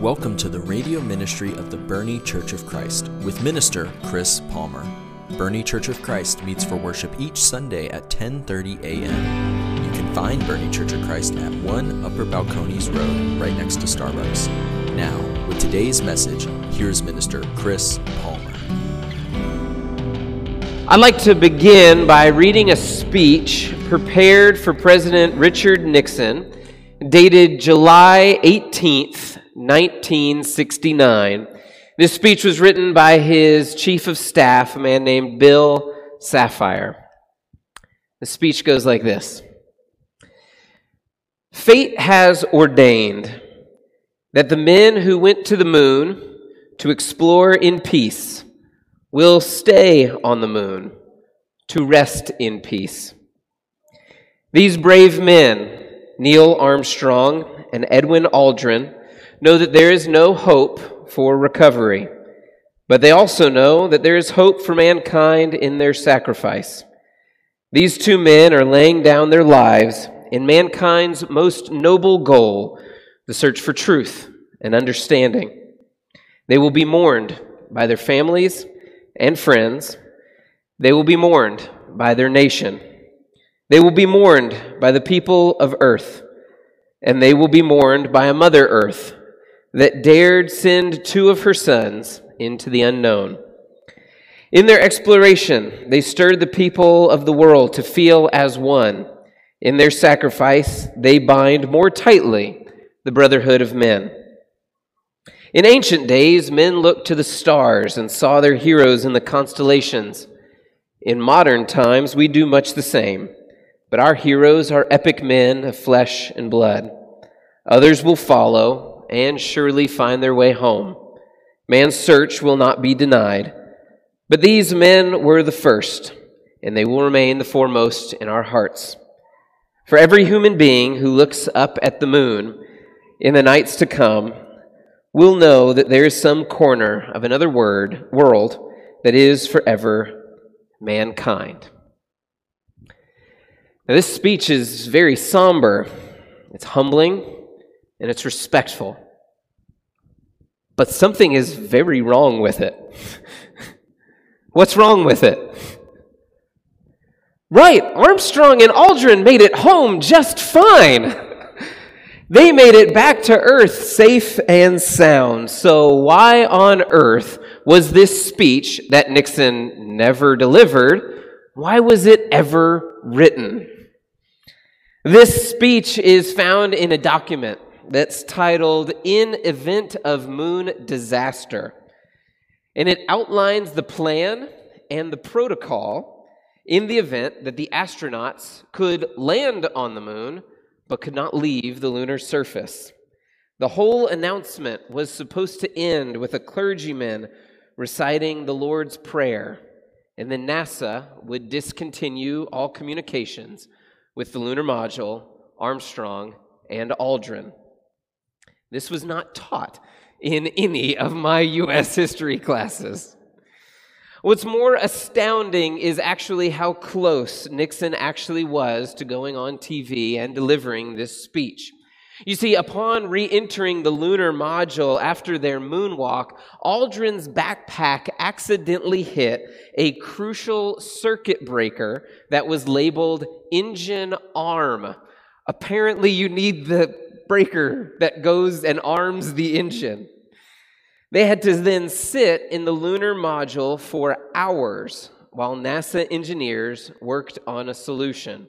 Welcome to the radio ministry of the Boerne Church of Christ with minister Chris Palmer. Boerne Church of Christ meets for worship each Sunday at 10:30 a.m. You can find Boerne Church of Christ at 1 Upper Balcones Road, right next to Starbucks. Now, with today's message, here's minister Chris Palmer. I'd like to begin by reading a speech prepared for President Richard Nixon, dated July 18th, 1969. This speech was written by his chief of staff, a man named Bill Safire. The speech goes like this Fate has ordained that the men who went to the moon to explore in peace will stay on the moon to rest in peace. These brave men, Neil Armstrong and Edwin Aldrin, know that there is no hope for recovery, but they also know that there is hope for mankind in their sacrifice. These two men are laying down their lives in mankind's most noble goal, the search for truth and understanding. They will be mourned by their families and friends. They will be mourned by their nation. They will be mourned by the people of earth. And they will be mourned by a mother earth that dared send two of her sons into the unknown. In their exploration, they stirred the people of the world to feel as one. In their sacrifice, they bind more tightly the brotherhood of men. In ancient days, men looked to the stars and saw their heroes in the constellations. In modern times, we do much the same, but our heroes are epic men of flesh and blood. Others will follow, and surely find their way home. Man's search will not be denied. But these men were the first, and they will remain the foremost in our hearts. For every human being who looks up at the moon in the nights to come will know that there is some corner of another word, world that is forever mankind. Now, this speech is very somber, it's humbling and it's respectful. But something is very wrong with it. What's wrong with it? Right, Armstrong and Aldrin made it home just fine. They made it back to Earth safe and sound. So, why on earth was this speech that Nixon never delivered? Why was it ever written? This speech is found in a document that's titled In Event of Moon Disaster. And it outlines the plan and the protocol in the event that the astronauts could land on the moon but could not leave the lunar surface. The whole announcement was supposed to end with a clergyman reciting the Lord's Prayer, and then NASA would discontinue all communications with the lunar module, Armstrong, and Aldrin. This was not taught in any of my U.S. history classes. What's more astounding is actually how close Nixon actually was to going on TV and delivering this speech. You see, upon re entering the lunar module after their moonwalk, Aldrin's backpack accidentally hit a crucial circuit breaker that was labeled engine arm. Apparently, you need the breaker that goes and arms the engine. They had to then sit in the lunar module for hours while NASA engineers worked on a solution.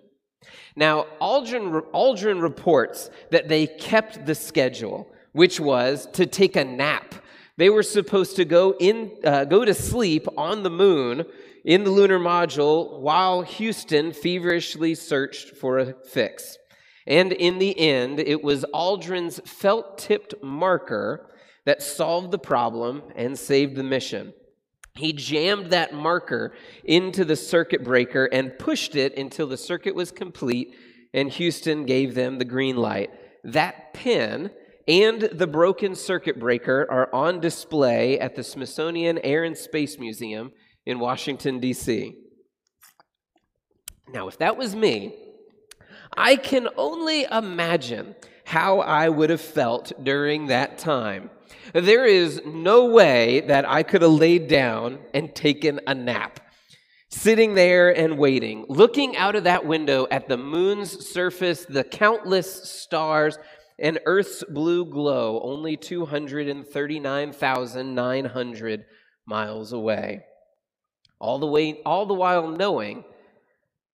Now, Aldrin, Aldrin reports that they kept the schedule, which was to take a nap. They were supposed to go, in, uh, go to sleep on the moon in the lunar module while Houston feverishly searched for a fix. And in the end, it was Aldrin's felt tipped marker that solved the problem and saved the mission. He jammed that marker into the circuit breaker and pushed it until the circuit was complete, and Houston gave them the green light. That pin and the broken circuit breaker are on display at the Smithsonian Air and Space Museum in Washington, D.C. Now, if that was me, I can only imagine how I would have felt during that time. There is no way that I could have laid down and taken a nap. Sitting there and waiting, looking out of that window at the moon's surface, the countless stars, and Earth's blue glow, only 239,900 miles away. All the way, all the while knowing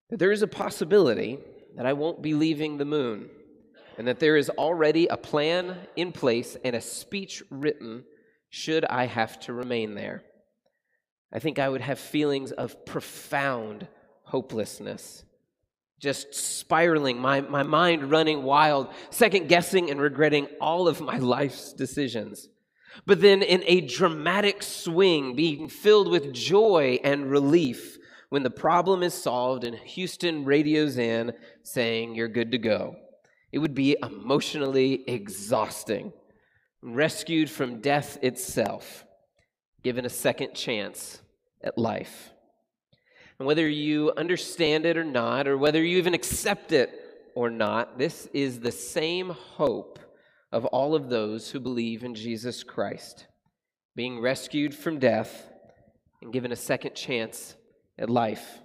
that there is a possibility that I won't be leaving the moon, and that there is already a plan in place and a speech written should I have to remain there. I think I would have feelings of profound hopelessness, just spiraling, my, my mind running wild, second guessing and regretting all of my life's decisions. But then, in a dramatic swing, being filled with joy and relief when the problem is solved and Houston radios in saying, You're good to go. It would be emotionally exhausting. Rescued from death itself, given a second chance at life. And whether you understand it or not, or whether you even accept it or not, this is the same hope of all of those who believe in Jesus Christ, being rescued from death and given a second chance at life.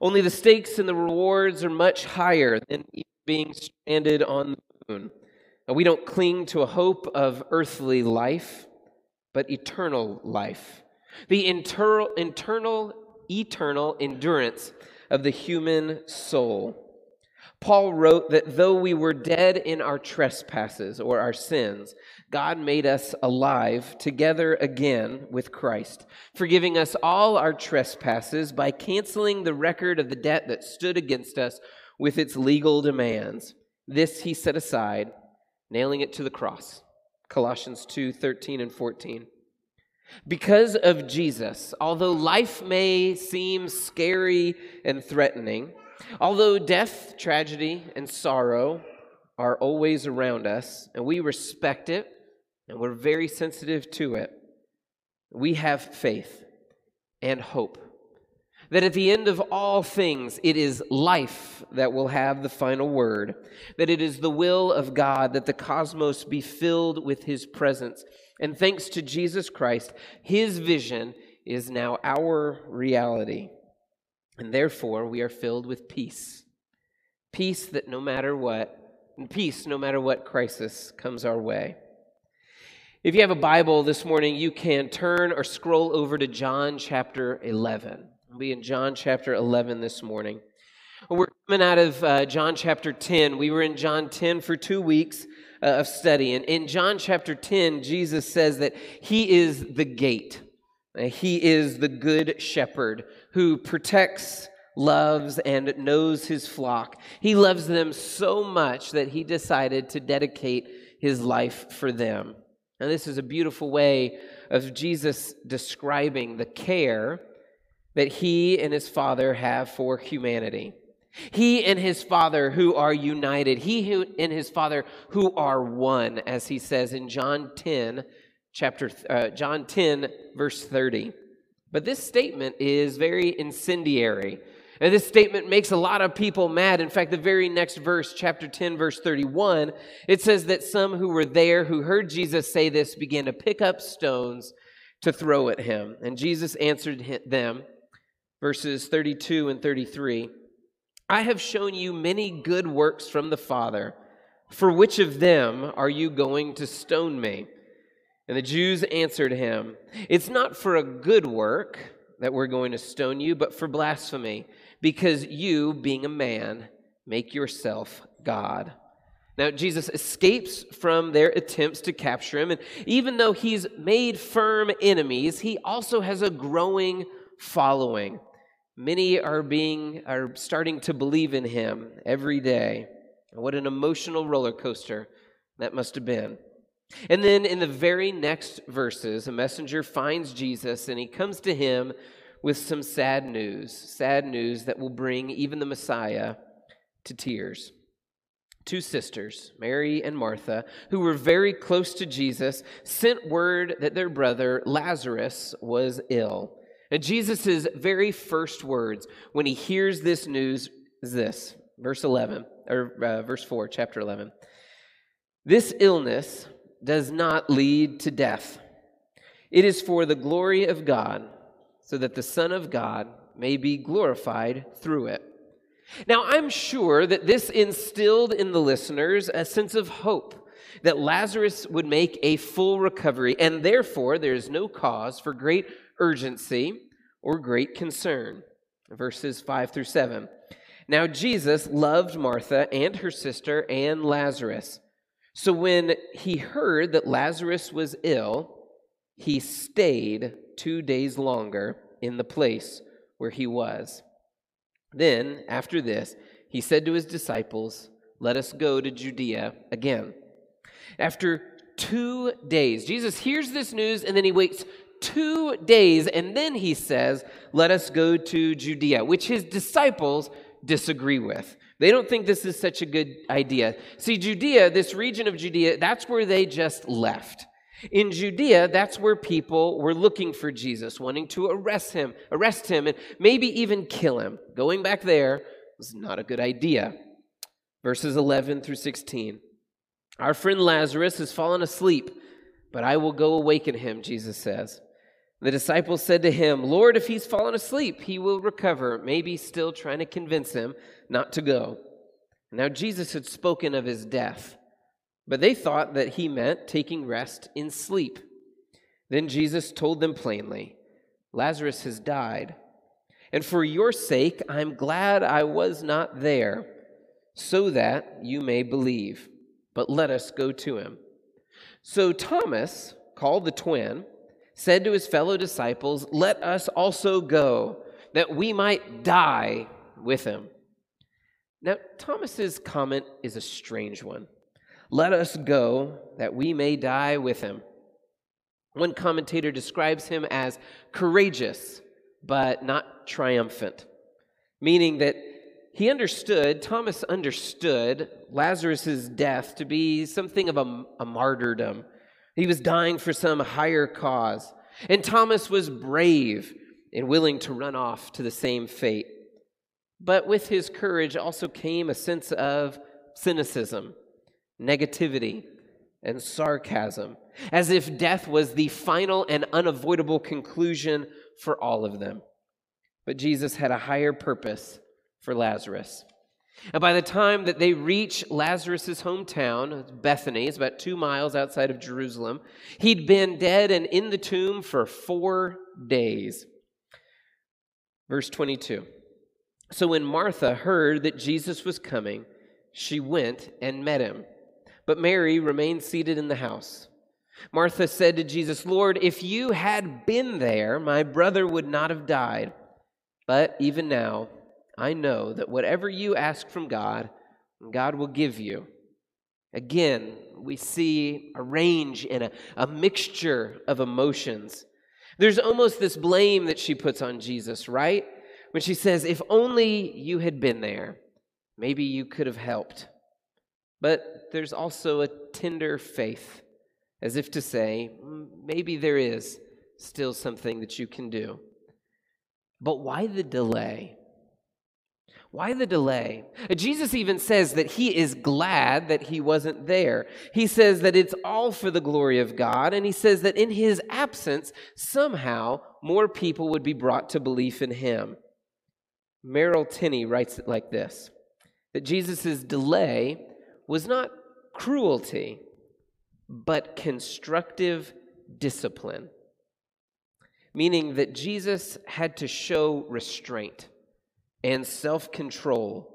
Only the stakes and the rewards are much higher than being stranded on the moon. we don't cling to a hope of earthly life, but eternal life. The internal, internal, eternal endurance of the human soul. Paul wrote that though we were dead in our trespasses or our sins, God made us alive together again with Christ, forgiving us all our trespasses by canceling the record of the debt that stood against us with its legal demands. This he set aside, nailing it to the cross. Colossians 2 13 and 14. Because of Jesus, although life may seem scary and threatening, although death, tragedy, and sorrow are always around us, and we respect it, and we're very sensitive to it, we have faith and hope that at the end of all things, it is life that will have the final word, that it is the will of God that the cosmos be filled with His presence. And thanks to Jesus Christ, His vision is now our reality. And therefore, we are filled with peace. Peace that no matter what, peace no matter what crisis comes our way. If you have a Bible this morning, you can turn or scroll over to John chapter 11. We'll be in John chapter 11 this morning. We're coming out of uh, John chapter 10. We were in John 10 for two weeks uh, of study. And in John chapter 10, Jesus says that He is the gate, uh, He is the good shepherd who protects, loves, and knows His flock. He loves them so much that He decided to dedicate His life for them. And this is a beautiful way of Jesus describing the care that he and his Father have for humanity. He and his Father who are united. He who, and his Father who are one, as he says in John 10, chapter uh, John 10, verse 30. But this statement is very incendiary. And this statement makes a lot of people mad. In fact, the very next verse, chapter 10, verse 31, it says that some who were there, who heard Jesus say this, began to pick up stones to throw at him. And Jesus answered them, verses 32 and 33. I have shown you many good works from the Father. For which of them are you going to stone me? And the Jews answered him, It's not for a good work that we're going to stone you, but for blasphemy, because you, being a man, make yourself God. Now, Jesus escapes from their attempts to capture him, and even though he's made firm enemies, he also has a growing following. Many are being are starting to believe in him every day. What an emotional roller coaster that must have been. And then in the very next verses, a messenger finds Jesus and he comes to him with some sad news, sad news that will bring even the Messiah to tears. Two sisters, Mary and Martha, who were very close to Jesus, sent word that their brother Lazarus was ill. And Jesus' very first words when he hears this news is this verse 11, or uh, verse 4, chapter 11. This illness does not lead to death. It is for the glory of God, so that the Son of God may be glorified through it. Now, I'm sure that this instilled in the listeners a sense of hope that Lazarus would make a full recovery, and therefore there is no cause for great urgency or great concern. Verses 5 through 7. Now, Jesus loved Martha and her sister and Lazarus. So when he heard that Lazarus was ill, he stayed two days longer in the place where he was. Then, after this, he said to his disciples, Let us go to Judea again. After two days, Jesus hears this news and then he waits two days and then he says, Let us go to Judea, which his disciples disagree with. They don't think this is such a good idea. See, Judea, this region of Judea, that's where they just left. In Judea, that's where people were looking for Jesus, wanting to arrest him, arrest him, and maybe even kill him. Going back there was not a good idea. Verses 11 through 16. Our friend Lazarus has fallen asleep, but I will go awaken him, Jesus says. The disciples said to him, Lord, if he's fallen asleep, he will recover. Maybe still trying to convince him not to go. Now, Jesus had spoken of his death. But they thought that he meant taking rest in sleep. Then Jesus told them plainly, Lazarus has died. And for your sake, I'm glad I was not there, so that you may believe. But let us go to him. So Thomas, called the twin, said to his fellow disciples, Let us also go, that we might die with him. Now, Thomas's comment is a strange one. Let us go that we may die with him. One commentator describes him as courageous, but not triumphant, meaning that he understood, Thomas understood Lazarus' death to be something of a, a martyrdom. He was dying for some higher cause. And Thomas was brave and willing to run off to the same fate. But with his courage also came a sense of cynicism negativity, and sarcasm, as if death was the final and unavoidable conclusion for all of them. But Jesus had a higher purpose for Lazarus. And by the time that they reach Lazarus' hometown, Bethany, it's about two miles outside of Jerusalem, he'd been dead and in the tomb for four days. Verse 22. So when Martha heard that Jesus was coming, she went and met him but Mary remained seated in the house. Martha said to Jesus, Lord, if you had been there, my brother would not have died. But even now, I know that whatever you ask from God, God will give you. Again, we see a range and a, a mixture of emotions. There's almost this blame that she puts on Jesus, right? When she says, If only you had been there, maybe you could have helped. But there's also a tender faith, as if to say, maybe there is still something that you can do. But why the delay? Why the delay? Jesus even says that he is glad that he wasn't there. He says that it's all for the glory of God, and he says that in his absence, somehow more people would be brought to belief in him. Merrill Tenney writes it like this that Jesus' delay was not cruelty, but constructive discipline. Meaning that Jesus had to show restraint and self control,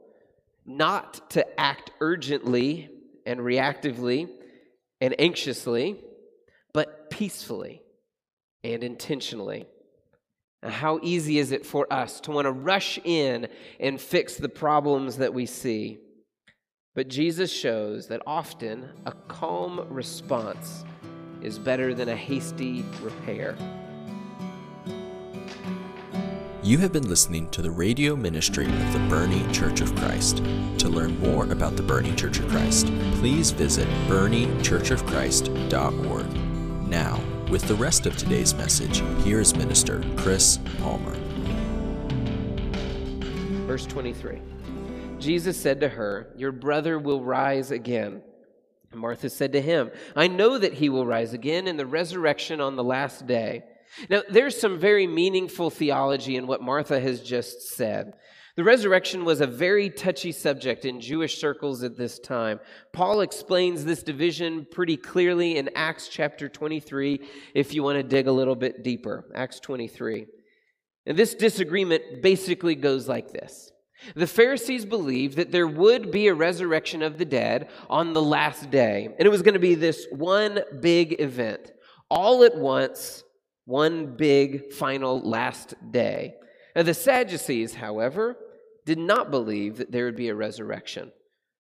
not to act urgently and reactively and anxiously, but peacefully and intentionally. Now, how easy is it for us to want to rush in and fix the problems that we see? But Jesus shows that often a calm response is better than a hasty repair. You have been listening to the radio ministry of the Boerne Church of Christ. To learn more about the Boerne Church of Christ, please visit boernechurchofchrist.org. Now, with the rest of today's message, here is Minister Chris Palmer. Verse 23. Jesus said to her, Your brother will rise again. Martha said to him, I know that he will rise again in the resurrection on the last day. Now, there's some very meaningful theology in what Martha has just said. The resurrection was a very touchy subject in Jewish circles at this time. Paul explains this division pretty clearly in Acts chapter 23, if you want to dig a little bit deeper. Acts 23. And this disagreement basically goes like this The Pharisees believed that there would be a resurrection of the dead on the last day, and it was going to be this one big event, all at once, one big final last day. Now, the Sadducees, however, did not believe that there would be a resurrection.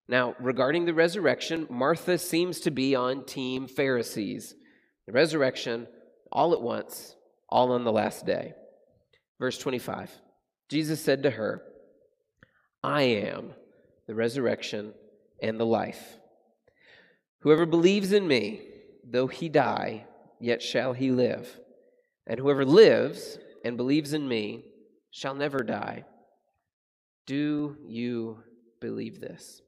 Now, regarding the resurrection, Martha seems to be on team Pharisees. The resurrection, all at once, all on the last day. Verse 25 Jesus said to her, I am the resurrection and the life. Whoever believes in me, though he die, yet shall he live. And whoever lives and believes in me shall never die. Do you believe this?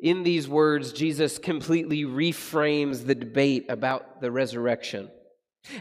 In these words, Jesus completely reframes the debate about the resurrection.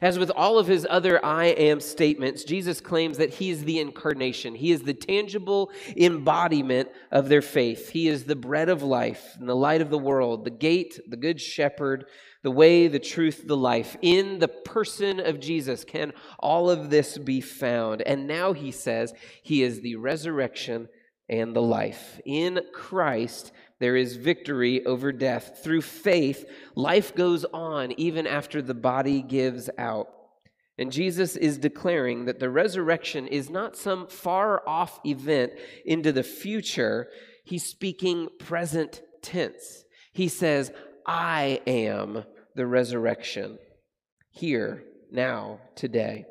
As with all of his other I am statements, Jesus claims that he is the incarnation. He is the tangible embodiment of their faith. He is the bread of life and the light of the world, the gate, the good shepherd, the way, the truth, the life. In the person of Jesus can all of this be found. And now he says he is the resurrection and the life. In Christ, there is victory over death. Through faith, life goes on even after the body gives out. And Jesus is declaring that the resurrection is not some far off event into the future. He's speaking present tense. He says, I am the resurrection, here, now, today.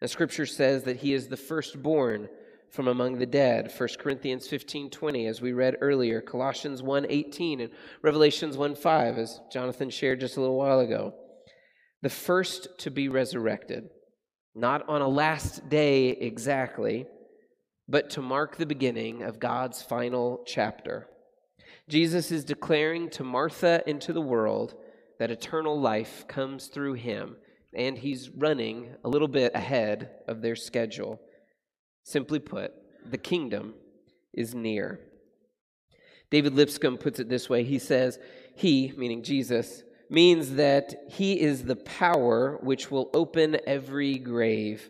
And scripture says that he is the firstborn from among the dead. 1 corinthians 15 20 as we read earlier colossians 1 18 and revelations 1 5 as jonathan shared just a little while ago. The first to be resurrected not on a last day exactly but to mark the beginning of god's final chapter. Jesus is declaring to martha and to the world that eternal life comes through him and he's running a little bit ahead of their schedule Simply put, the kingdom is near. David Lipscomb puts it this way He says, He, meaning Jesus, means that He is the power which will open every grave,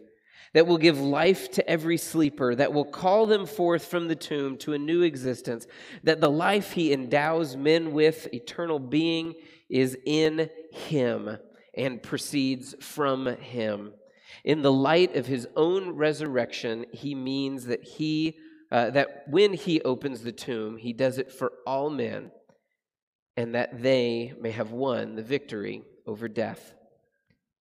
that will give life to every sleeper, that will call them forth from the tomb to a new existence, that the life He endows men with, eternal being, is in Him and proceeds from Him. In the light of his own resurrection, he means that he uh, that when he opens the tomb, he does it for all men, and that they may have won the victory over death.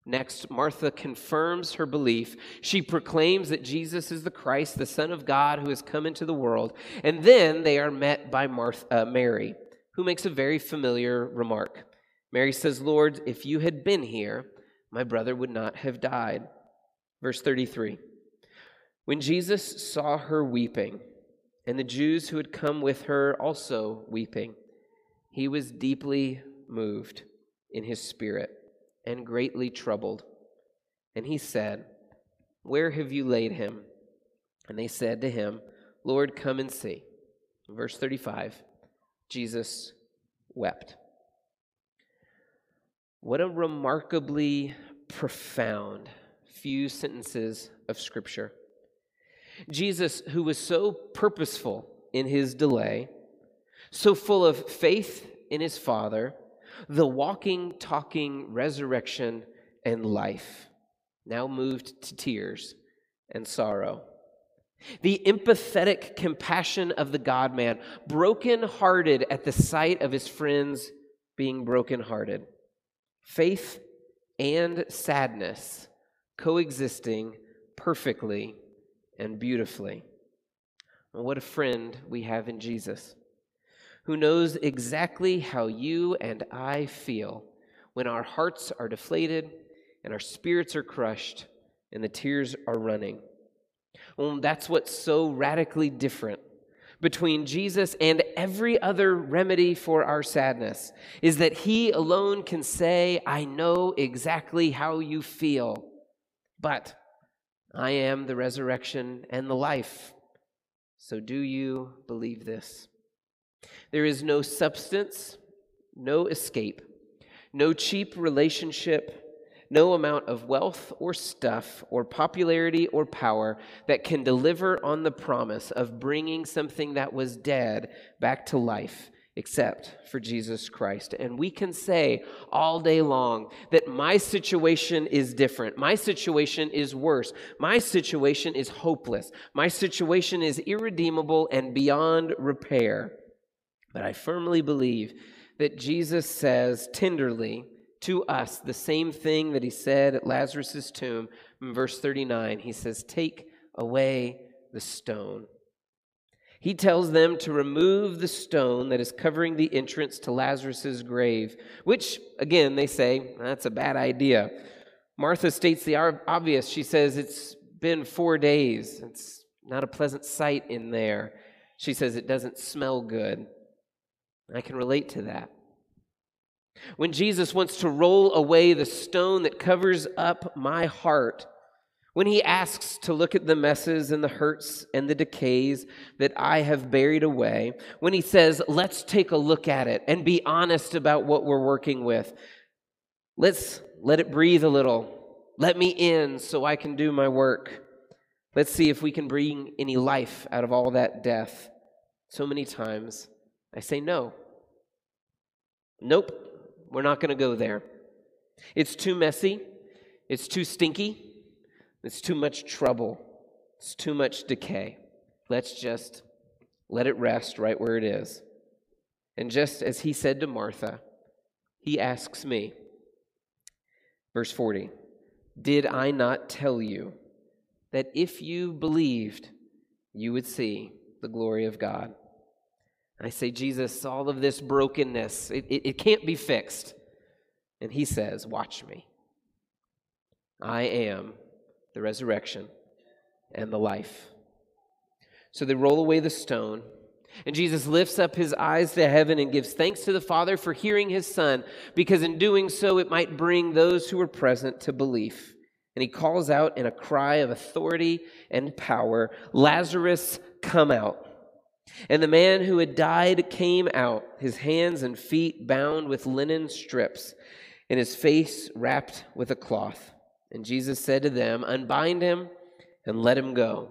Next, Martha confirms her belief. She proclaims that Jesus is the Christ, the Son of God, who has come into the world. And then they are met by Martha, uh, Mary, who makes a very familiar remark. Mary says, Lord, if you had been here, my brother would not have died. Verse 33 When Jesus saw her weeping, and the Jews who had come with her also weeping, he was deeply moved in his spirit and greatly troubled. And he said, Where have you laid him? And they said to him, Lord, come and see. Verse 35 Jesus wept. What a remarkably profound few sentences of Scripture. Jesus, who was so purposeful in his delay, so full of faith in his Father, the walking, talking resurrection and life, now moved to tears and sorrow. The empathetic compassion of the God man, broken-hearted at the sight of his friends being broken-hearted. Faith and sadness coexisting perfectly and beautifully. what a friend we have in Jesus, who knows exactly how you and I feel when our hearts are deflated and our spirits are crushed and the tears are running. Well, that's what's so radically different between Jesus and every other remedy for our sadness is that He alone can say, I know exactly how you feel, but I am the resurrection and the life. So do you believe this? There is no substance, no escape, no cheap relationship no amount of wealth or stuff or popularity or power that can deliver on the promise of bringing something that was dead back to life except for Jesus Christ. And we can say all day long that my situation is different. My situation is worse. My situation is hopeless. My situation is irredeemable and beyond repair. But I firmly believe that Jesus says tenderly, to us the same thing that he said at Lazarus' tomb in verse 39. He says, Take away the stone. He tells them to remove the stone that is covering the entrance to Lazarus' grave, which, again, they say, that's a bad idea. Martha states the obvious. She says, It's been four days. It's not a pleasant sight in there. She says, It doesn't smell good. I can relate to that. When Jesus wants to roll away the stone that covers up my heart, when he asks to look at the messes and the hurts and the decays that I have buried away, when he says, let's take a look at it and be honest about what we're working with, let's let it breathe a little. Let me in so I can do my work. Let's see if we can bring any life out of all that death. So many times I say no. Nope. We're not going to go there. It's too messy. It's too stinky. It's too much trouble. It's too much decay. Let's just let it rest right where it is. And just as he said to Martha, he asks me, verse 40, Did I not tell you that if you believed, you would see the glory of God? I say, Jesus, all of this brokenness, it, it, it can't be fixed. And he says, Watch me. I am the resurrection and the life. So they roll away the stone, and Jesus lifts up his eyes to heaven and gives thanks to the Father for hearing his Son, because in doing so it might bring those who were present to belief. And he calls out in a cry of authority and power Lazarus, come out. And the man who had died came out, his hands and feet bound with linen strips, and his face wrapped with a cloth. And Jesus said to them, Unbind him and let him go.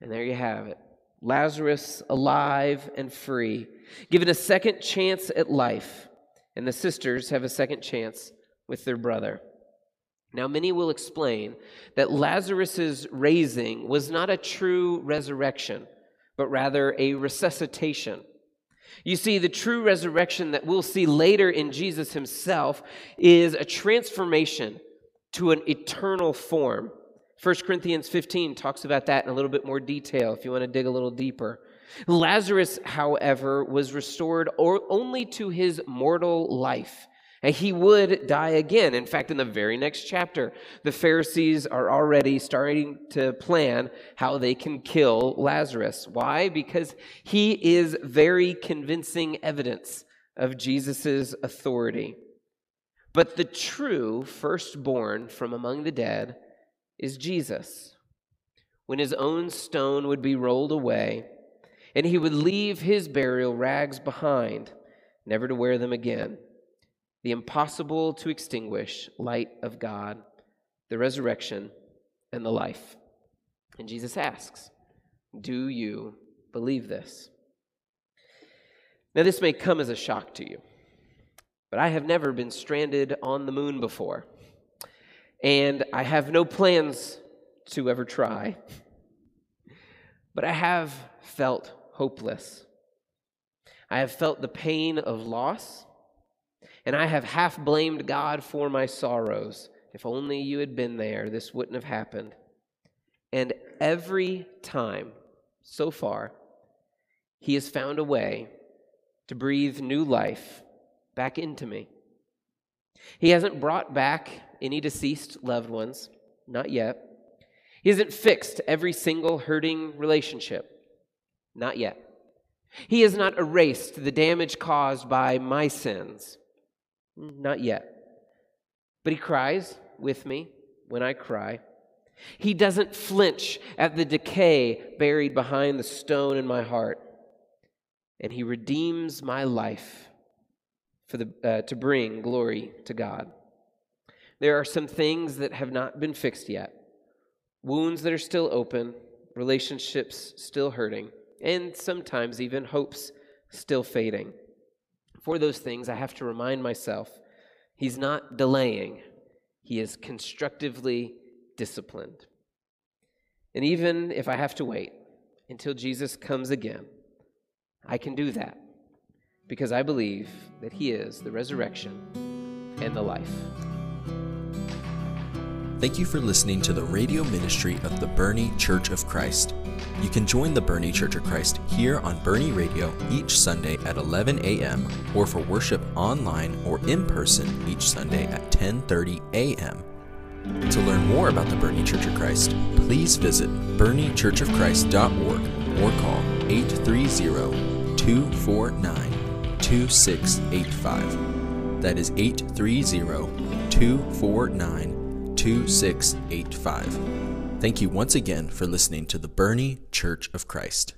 And there you have it Lazarus alive and free, given a second chance at life. And the sisters have a second chance with their brother. Now, many will explain that Lazarus' raising was not a true resurrection but rather a resuscitation. You see, the true resurrection that we'll see later in Jesus himself is a transformation to an eternal form. 1 Corinthians 15 talks about that in a little bit more detail if you want to dig a little deeper. Lazarus, however, was restored only to his mortal life. And he would die again. In fact, in the very next chapter, the Pharisees are already starting to plan how they can kill Lazarus. Why? Because he is very convincing evidence of Jesus' authority. But the true firstborn from among the dead is Jesus. When his own stone would be rolled away, and he would leave his burial rags behind, never to wear them again the impossible to extinguish light of God, the resurrection, and the life. And Jesus asks, Do you believe this? Now, this may come as a shock to you, but I have never been stranded on the moon before, and I have no plans to ever try. But I have felt hopeless. I have felt the pain of loss and I have half blamed God for my sorrows. If only you had been there, this wouldn't have happened. And every time so far, He has found a way to breathe new life back into me. He hasn't brought back any deceased loved ones, not yet. He hasn't fixed every single hurting relationship, not yet. He has not erased the damage caused by my sins. Not yet. But He cries with me when I cry. He doesn't flinch at the decay buried behind the stone in my heart. And He redeems my life for the, uh, to bring glory to God. There are some things that have not been fixed yet, wounds that are still open, relationships still hurting, and sometimes even hopes still fading. For those things, I have to remind myself He's not delaying, He is constructively disciplined. And even if I have to wait until Jesus comes again, I can do that because I believe that He is the resurrection and the life. Thank you for listening to the radio ministry of the Boerne Church of Christ. You can join the Boerne Church of Christ here on Boerne Radio each Sunday at 11 a.m. or for worship online or in person each Sunday at 10:30 a.m. To learn more about the Boerne Church of Christ, please visit boernechurchofchrist.org or call 830-249-2685. That is 830-249 2685. Thank you once again for listening to the Boerne Church of Christ.